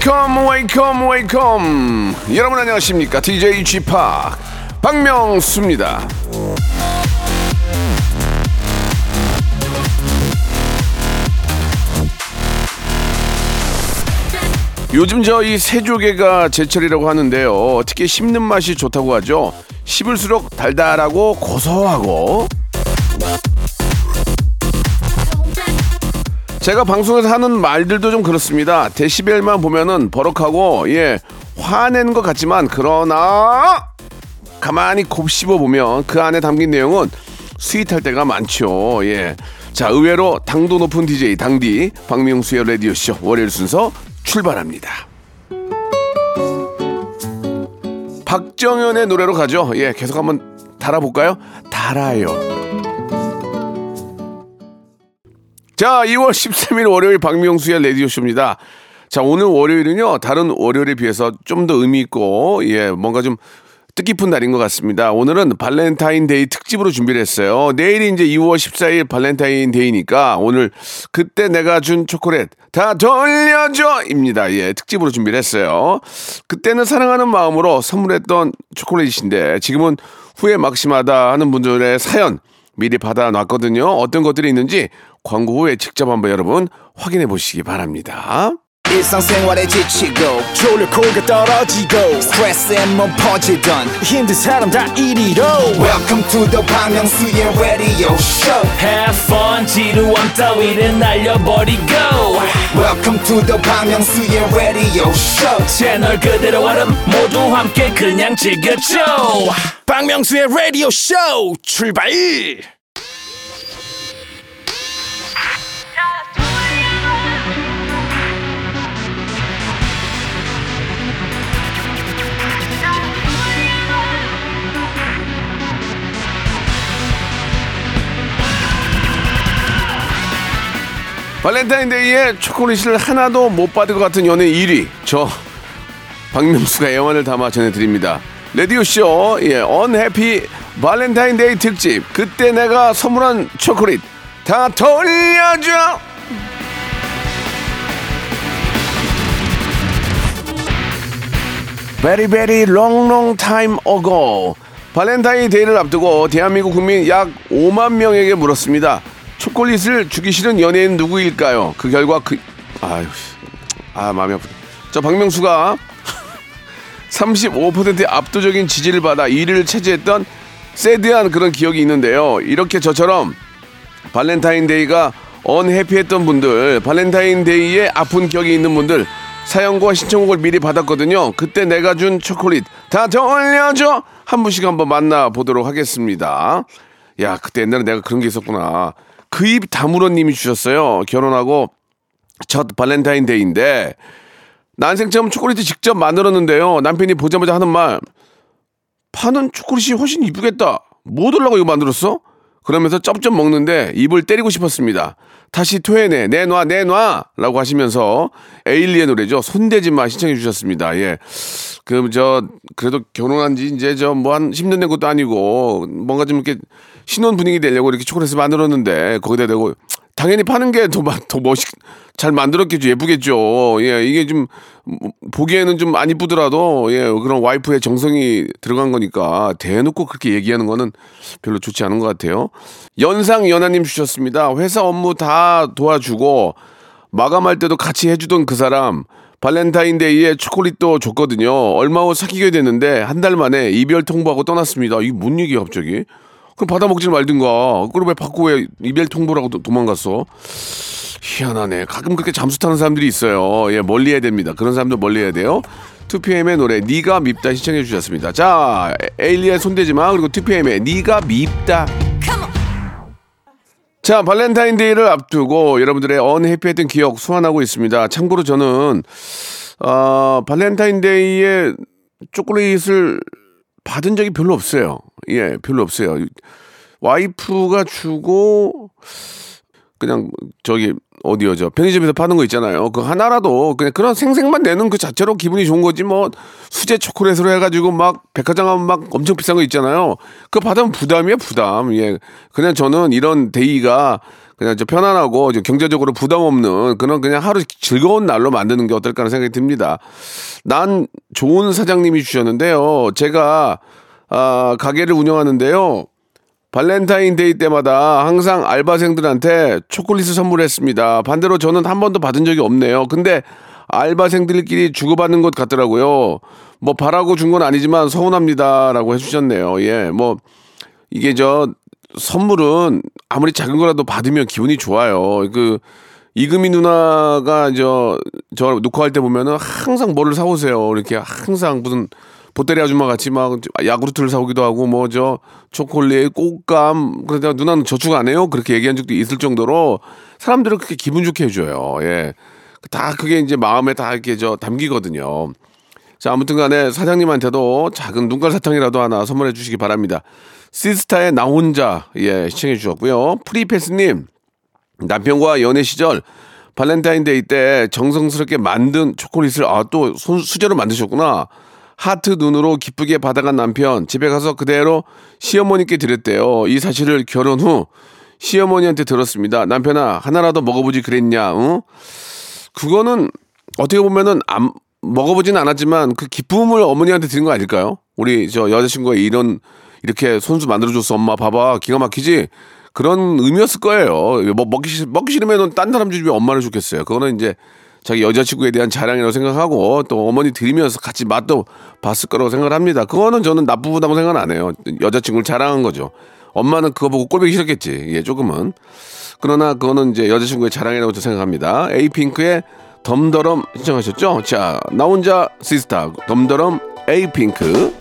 Welcome, welcome, welcome. 여러분 안녕하십니까? DJ p 박명수입니다. 요즘 저이 새조개가 제철이라고 하는데요. 특히 씹는 맛이 좋다고 하죠. 씹을수록 달달하고 고소하고. 제가 방송에서 하는 말들도 좀 그렇습니다. 데시벨만 보면은 버럭하고 예 화낸 것 같지만 그러나 가만히 곱씹어 보면 그 안에 담긴 내용은 스윗할 때가 많죠. 예. 자, 의외로 당도 높은 DJ 당디 박명수의 라디오 쇼 월요일 순서 출발합니다. 박정현의 노래로 가죠. 예, 계속 한번 달아볼까요? 달아요. 자, 2월 13일 월요일 박명수의 라디오 쇼입니다. 자, 오늘 월요일은요, 다른 월요일에 비해서 좀 더 의미 있고, 예, 뭔가 좀 뜻깊은 날인 것 같습니다. 오늘은 발렌타인데이 특집으로 준비를 했어요. 내일이 이제 2월 14일 발렌타인데이니까 오늘 그때 내가 준 초콜릿 다 돌려줘 입니다. 예, 특집으로 준비를 했어요. 그때는 사랑하는 마음으로 선물했던 초콜릿이신데 지금은 후회 막심하다 하는 분들의 사연 미리 받아놨거든요. 어떤 것들이 있는지 광고 후에 직접 한번 여러분 확인해 보시기 바랍니다. 일상생활에 지치고, 졸려 코가 떨어지고, 스트레스에 몸 퍼지던, 힘든 사람 다 이리로. welcome to the Bang Myung-soo's radio show Have fun 지루함 따위를 날려버리고 welcome to the Bang Myung-soo's radio show 채널 그대로 얼음 모두 함께 그냥 즐겨줘 박명수의 radio show 출발 발렌타인데이에 초콜릿을 하나도 못 받을 것 같은 연예 1위 저 박명수가 애원을 담아 전해드립니다. radio show 예 unhappy 발렌타인데이 특집. 그때 내가 선물한 초콜릿 다 돌려줘! Very very long long time ago. 발렌타인 데이를 앞두고 대한민국 국민 약 5만 명에게 물었습니다. 초콜릿을 주기 싫은 연예인 누구일까요? 그 결과 그 아유 씨. 아 마음이 아프다. 저 박명수가 35%의 압도적인 지지를 받아 1위를 차지했던 sad한 그런 기억이 있는데요. 이렇게 저처럼 발렌타인데이가 unhappy했던 분들, 발렌타인데이에 아픈 기억이 있는 분들 사연과 신청곡을 미리 받았거든요. 그때 내가 준 초콜릿 다 돌려줘 한 분씩 한번 만나 보도록 하겠습니다. 야 그때 옛날에 내가 그런 게 있었구나. 그입 다물어님이 주셨어요. 결혼하고 첫 발렌타인데이인데 난생 처음 초콜릿 직접 만들었는데요. 남편이 보자마자 하는 말 파는 초콜릿이 훨씬 이쁘겠다. 뭐 들라고 이거 만들었어? 그러면서 쩝쩝 먹는데 입을 때리고 싶었습니다. 다시 토해내, 내놔, 내놔! 라고 하시면서 에일리의 노래죠. 손대지 마 신청해 주셨습니다. 예. 그, 저, 그래도 결혼한 지 이제 저 뭐 한 10년 된 것도 아니고 뭔가 좀 이렇게 신혼 분위기 되려고 이렇게 초콜릿을 만들었는데 거기다 대고 당연히 파는 게 더 더 멋있 잘 만들었겠죠. 예쁘겠죠. 예 이게 좀 뭐, 보기에는 좀 안 이쁘더라도 예 그런 와이프의 정성이 들어간 거니까 대놓고 그렇게 얘기하는 거는 별로 좋지 않은 것 같아요. 연상 연하님 주셨습니다. 회사 업무 다 도와주고 마감할 때도 같이 해주던 그 사람 발렌타인데이에 초콜릿도 줬거든요. 얼마 후 사귀게 됐는데 한 달 만에 이별 통보하고 떠났습니다. 이게 뭔 얘기야 갑자기 그럼 받아 먹지 말든가. 그럼 왜 받고 왜 이별 통보라고 도- 도망갔어? 희한하네. 가끔 그렇게 잠수 타는 사람들이 있어요. 예, 멀리 해야 됩니다. 그런 사람들 멀리 해야 돼요. 2PM의 노래 네가 밉다 신청해 주셨습니다. 자, 에일리의 손대지 마. 그리고 2PM의 네가 밉다. 자, 발렌타인데이를 앞두고 여러분들의 unhappy했던 기억 소환하고 있습니다. 참고로 저는 어, 발렌타인데이에 초콜릿을 받은 적이 별로 없어요. 예, 별로 없어요. 와이프가 주고 그냥 저기 어디요 저 편의점에서 파는 거 있잖아요. 그 하나라도 그냥 그런 생색만 내는 그 자체로 기분이 좋은 거지 뭐 수제 초콜릿으로 해가지고 막 백화점 가면 막 엄청 비싼 거 있잖아요. 그거 받으면 부담이에요 부담. 예 그냥 저는 이런 데이가 그냥 저 편안하고 좀 경제적으로 부담 없는 그런 그냥 하루 즐거운 날로 만드는 게 어떨까 하는 생각이 듭니다. 난 좋은 사장님이 주셨는데요. 제가 아, 가게를 운영하는데요. 발렌타인데이 때마다 항상 알바생들한테 초콜릿을 선물했습니다. 반대로 저는 한 번도 받은 적이 없네요. 근데 알바생들끼리 주고받는 것 같더라고요. 뭐 바라고 준 건 아니지만 서운합니다라고 해주셨네요. 예, 뭐 이게 저 선물은 아무리 작은 거라도 받으면 기분이 좋아요. 그 이금희 누나가 저저 녹화할 때 보면은 항상 뭐를 사오세요. 이렇게 항상 무슨 보따리 아줌마 같이 막 야구르트를 사오기도 하고 뭐 저 초콜릿, 꽃감 그러다 누나는 저축 안 해요. 그렇게 얘기한 적도 있을 정도로 사람들을 그렇게 기분 좋게 해줘요. 예, 다 그게 이제 마음에 다 이렇게 저 담기거든요. 자, 아무튼 간에 사장님한테도 작은 눈깔 사탕이라도 하나 선물해 주시기 바랍니다. 시스타의 나 혼자, 예, 시청해 주셨고요. 프리패스님, 남편과 연애 시절 발렌타인데이 때 정성스럽게 만든 초콜릿을 아, 또 손, 수제로 만드셨구나. 하트 눈으로 기쁘게 받아간 남편 집에 가서 그대로 시어머니께 드렸대요. 이 사실을 결혼 후 시어머니한테 들었습니다. 남편아 하나라도 먹어보지 그랬냐? 응? 그거는 어떻게 보면은 안 먹어보진 않았지만 그 기쁨을 어머니한테 드린 거 아닐까요? 우리 저 여자친구가 이런 이렇게 손수 만들어줬어 엄마 봐봐 기가 막히지 그런 의미였을 거예요. 뭐 먹기 싫, 먹기 싫으면은 딴 사람 주면 엄마를 좋겠어요. 그거는 이제 자기 여자친구에 대한 자랑이라고 생각하고 또 어머니 드리면서 같이 맛도 봤을 거라고 생각을 합니다. 그거는 저는 나쁘다고 생각 안 해요. 여자친구를 자랑한 거죠. 엄마는 그거 보고 꼴보기 싫었겠지. 예, 조금은. 그러나 그거는 이제 여자친구의 자랑이라고 저는 생각합니다. 에이핑크의 덤더럼 신청하셨죠? 자, 나 혼자 시스타 덤더럼 에이핑크.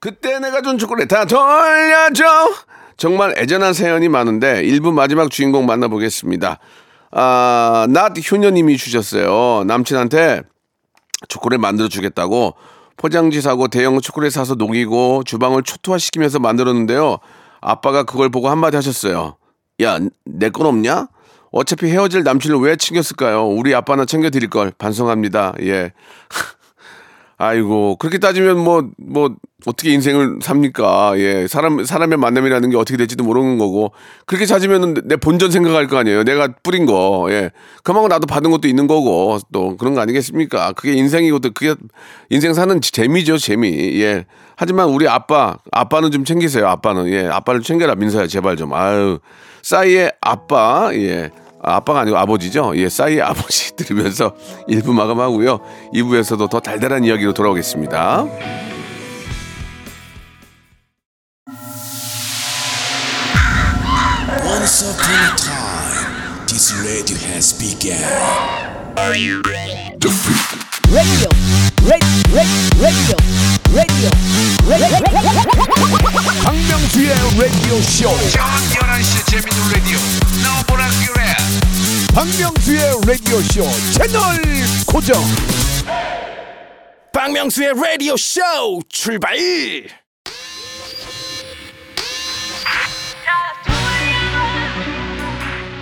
그때 내가 준 초콜릿 다 돌려줘. 정말 애잔한 사연이 많은데 1부 마지막 주인공 만나보겠습니다. 아, 낫 효녀님이 주셨어요. 남친한테 초콜릿 만들어 주겠다고 포장지 사고 대형 초콜릿 사서 녹이고 주방을 초토화시키면서 만들었는데요. 아빠가 그걸 보고 한마디 하셨어요. 야, 내 건 없냐? 어차피 헤어질 남친을 왜 챙겼을까요? 우리 아빠나 챙겨드릴 걸 반성합니다. 예. 아이고 그렇게 따지면 뭐뭐 어떻게 인생을 삽니까? 예 사람 사람의 만남이라는 게 어떻게 될지도 모르는 거고 그렇게 찾으면은 내 본전 생각할 거 아니에요. 내가 뿌린 거 예. 그만큼 나도 받은 것도 있는 거고 또 그런 거 아니겠습니까? 그게 인생이고 또 그게 인생 사는 재미죠 재미. 예. 하지만 우리 아빠 아빠는 좀 챙기세요. 아빠는 예 아빠를 챙겨라 민서야 제발 좀 아유 싸이의 아빠 예. 아, 아빠가 아니고 아버지죠. 예, 싸이의 아버지 들으면서 1부 마감하고요. 2부에서도 더 달달한 이야기로 돌아오겠습니다. Once upon a time, this radio has begun. radio. 박명수의 라디오 쇼. 저녁 11시 재밌는 라디오 나와보라 그래 박명수의 라디오 쇼 채널 고정. 박명수의 radio show 출발!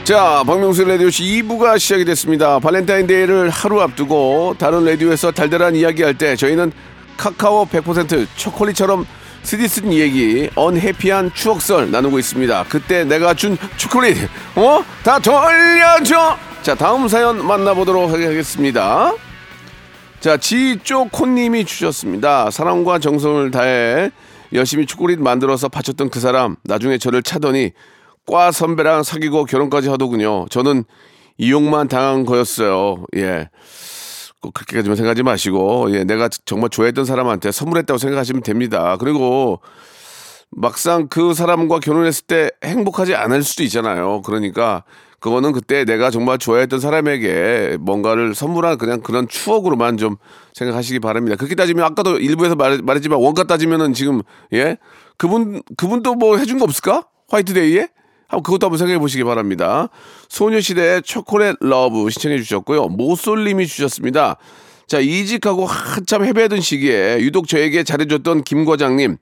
자, 박명수 라디오 쇼 2부가 시작이 됐습니다. 발렌타인데이를 하루 앞두고 다른 라디오에서 달달한 이야기 할 때 저희는 카카오 100% 초콜릿처럼 쓰디쓴 얘기, 언해피한 추억설 나누고 있습니다. 그때 내가 준 초콜릿, 어? 다 돌려줘! 자, 다음 사연 만나보도록 하겠습니다. 자, 지쪼코님이 주셨습니다. 사랑과 정성을 다해 열심히 초콜릿 만들어서 바쳤던 그 사람, 나중에 저를 차더니 과 선배랑 사귀고 결혼까지 하더군요. 저는 이용만 당한 거였어요. 예. 꼭 그렇게까지만 생각하지 마시고, 예. 내가 정말 좋아했던 사람한테 선물했다고 생각하시면 됩니다. 그리고 막상 그 사람과 결혼했을 때 행복하지 않을 수도 있잖아요. 그러니까 그거는 그때 내가 정말 좋아했던 사람에게 뭔가를 선물한 그냥 그런 추억으로만 좀 생각하시기 바랍니다. 그렇게 따지면 아까도 일부에서 말, 말했지만 원가 따지면은 지금 예 그분 그분도 뭐 해준 거 없을까 화이트데이에 그것도 한번 생각해 보시기 바랍니다. 소녀시대의 Chocolate Love 신청해 주셨고요. 모솔님이 주셨습니다. 자, 이직하고 한참 헤매던 시기에 유독 저에게 잘해줬던 김 과장님,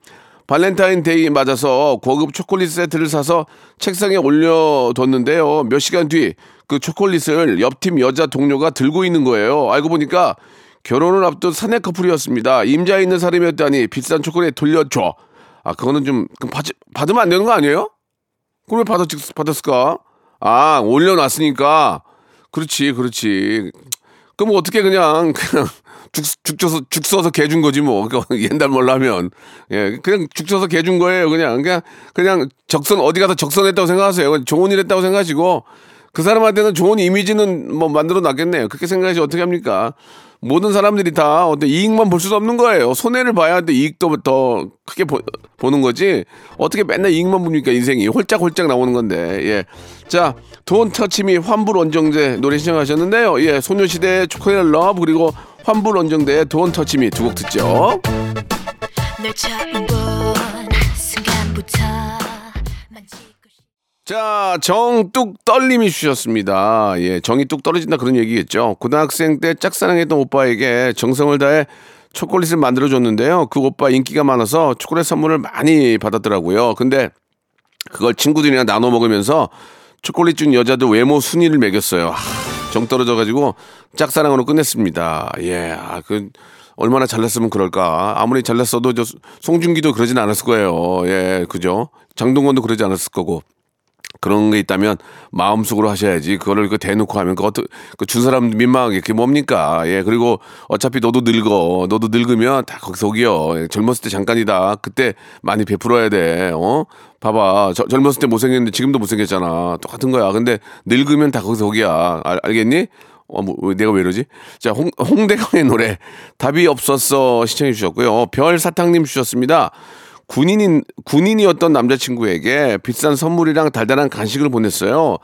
발렌타인데이 맞아서 고급 초콜릿 세트를 사서 책상에 올려뒀는데요. 몇 시간 뒤 그 초콜릿을 옆팀 여자 동료가 들고 있는 거예요. 알고 보니까 결혼을 앞둔 사내 커플이었습니다. 임자 있는 사람이었다니 비싼 초콜릿 돌려줘. 아, 그거는 좀 받, 받으면 안 되는 거 아니에요? 왜 받았, 받았을까? 아, 올려놨으니까. 그렇지, 그렇지. 그럼 어떻게 그냥, 그냥 죽, 죽 써서, 죽 써서 개 준 거지 뭐. 그 옛날 뭘로 하면. 예, 그냥 죽 써서 개 준 거예요. 그냥, 그냥, 그냥 적선, 어디 가서 적선했다고 생각하세요. 좋은 일 했다고 생각하시고, 그 사람한테는 좋은 이미지는 뭐 만들어 놨겠네요. 그렇게 생각하시 어떻게 합니까? 모든 사람들이 다 어떤 이익만 볼 수도 없는 거예요. 손해를 봐야 돼 이익도 더 크게 보, 는 거지. 어떻게 맨날 이익만 봅니까 인생이 홀짝홀짝 나오는 건데. 예. 자, Don't Touch Me 환불 원정대 노래 신청하셨는데요. 예, 소녀시대의 Chocolate Love 그리고 환불 원정대의 Don't Touch Me 두 곡 듣죠. 널본 자, 정 뚝 떨림이 주셨습니다. 예, 정이 뚝 떨어진다 그런 얘기겠죠. 고등학생 때 짝사랑했던 오빠에게 정성을 다해 초콜릿을 만들어 줬는데요. 그 오빠 인기가 많아서 초콜릿 선물을 많이 받았더라고요. 근데 그걸 친구들이랑 나눠 먹으면서 초콜릿 준 여자들 외모 순위를 매겼어요. 하, 정 떨어져 가지고 짝사랑으로 끝냈습니다. 예, 아, 그, 얼마나 잘났으면 그럴까. 아무리 잘났어도 저 송중기도 그러진 않았을 거예요. 예, 그죠? 장동건도 그러지 않았을 거고. 그런 게 있다면 마음속으로 하셔야지. 그거를 그 대놓고 하면 그 어떻게 그준 사람 민망하게 그게 뭡니까? 예 그리고 어차피 너도 늙어. 너도 늙으면 다 거기서 오기요 예, 젊었을 때 잠깐이다. 그때 많이 베풀어야 돼어? 봐봐. 저, 젊었을 때 못생겼는데 지금도 못생겼잖아. 똑같은 거야. 근데 늙으면 다 거기서 오기야. 알, 알겠니? 어, 뭐, 왜 내가 왜 이러지? 자, 홍, 홍대광의 노래, 답이 없었어. 시청해 주셨고요. 별 사탕님 주셨습니다. 군인인, 군인이었던 남자친구에게 비싼 선물이랑 달달한 간식을 보냈어요.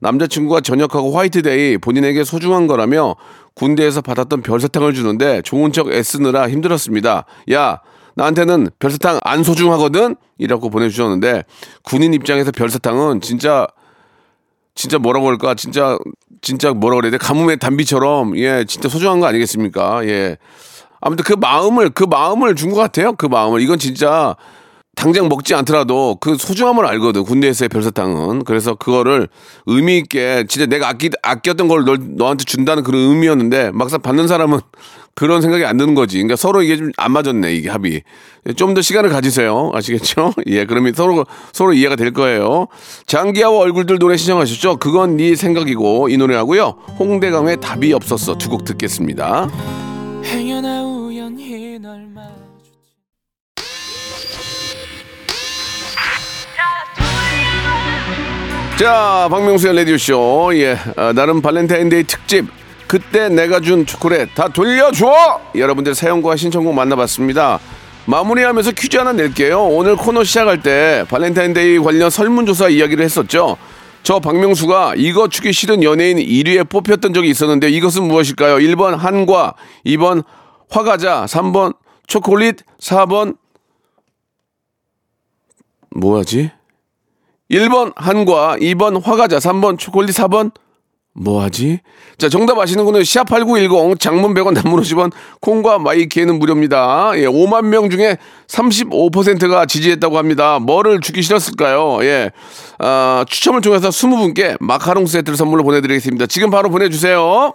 남자친구가 전역하고 화이트데이 본인에게 소중한 거라며 군대에서 받았던 별사탕을 주는데 좋은 척 애쓰느라 힘들었습니다. 야, 나한테는 별사탕 안 소중하거든? 이라고 보내주셨는데 군인 입장에서 별사탕은 진짜 진짜 뭐라고 할까? 진짜 진짜 뭐라 그래야 돼? 가뭄의 단비처럼 예, 진짜 소중한 거 아니겠습니까? 예. 아무튼 그 마음을 그 마음을 준 것 같아요. 그 마음을 이건 진짜 당장 먹지 않더라도 그 소중함을 알거든 군대에서의 별사탕은 그래서 그거를 의미 있게 진짜 내가 아끼 아꼈던 걸 널, 너한테 준다는 그런 의미였는데 막상 받는 사람은 그런 생각이 안 드는 거지. 그러니까 서로 이게 좀 안 맞았네 이게 합이. 좀 더 시간을 가지세요. 아시겠죠? 예, 그러면 서로 서로 이해가 될 거예요. 장기하와 얼굴들 노래 신청하셨죠? 그건 네 생각이고 이 노래하고요. 홍대강의 답이 없었어 두 곡 듣겠습니다. 자, 박명수의 라디오쇼. 예, 아, 나름 발렌타인데이 특집. 그때 내가 준 초콜릿 다 돌려줘! 여러분들 사연과 신청곡 만나봤습니다. 마무리하면서 퀴즈 하나 낼게요. 오늘 코너 시작할 때 발렌타인데이 관련 설문조사 이야기를 했었죠. 저 박명수가 이거 주기 싫은 연예인 1위에 뽑혔던 적이 있었는데 이것은 무엇일까요? 1번 한과, 2번 화과자, 3번 초콜릿, 4번 뭐하지? 1번 한과, 2번 화과자, 3번 초콜릿, 4번 뭐하지? 자, 정답 아시는 분은 샵8910 장문 100원 단문 50원 콩과 마이키에는 무료입니다. 예, 5만 명 중에 35%가 지지했다고 합니다. 뭐를 주기 싫었을까요? 예. 아, 추첨을 통해서 20분께 마카롱 세트를 선물로 보내드리겠습니다. 지금 바로 보내주세요.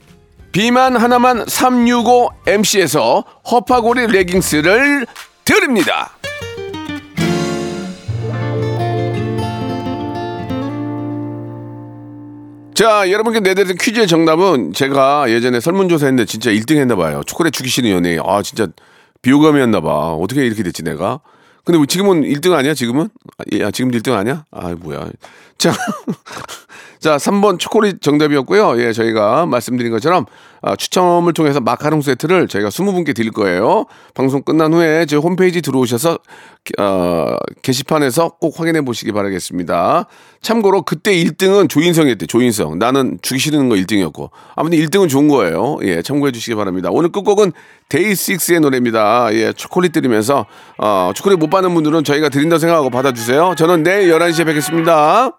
비만 하나만 365MC에서 허파고리 레깅스를 드립니다. 자, 여러분께 내드린 퀴즈의 정답은 제가 예전에 설문조사 했는데 진짜 1등 했나 봐요. 초콜릿 싫은 연예인. 아, 진짜 비호감이었나 봐. 어떻게 이렇게 됐지, 내가? 근데 왜 지금은 1등 아니야, 지금은? 아, 예, 아, 지금도 1등 아니야? 아, 뭐야. 자, 자, 3번 초콜릿 정답이었고요. 예, 저희가 말씀드린 것처럼 아, 추첨을 통해서 마카롱 세트를 저희가 20분께 드릴 거예요. 방송 끝난 후에 저희 홈페이지 들어오셔서 어, 게시판에서 꼭 확인해 보시기 바라겠습니다. 참고로 그때 1등은 조인성이었대. 조인성. 나는 주기 싫은 거 1등이었고. 아무튼 1등은 좋은 거예요. 예, 참고해 주시기 바랍니다. 오늘 끝곡은 데이식스의 노래입니다. 예, 초콜릿 드리면서 어, 초콜릿 못 받는 분들은 저희가 드린다고 생각하고 받아주세요. 저는 내일 11시에 뵙겠습니다.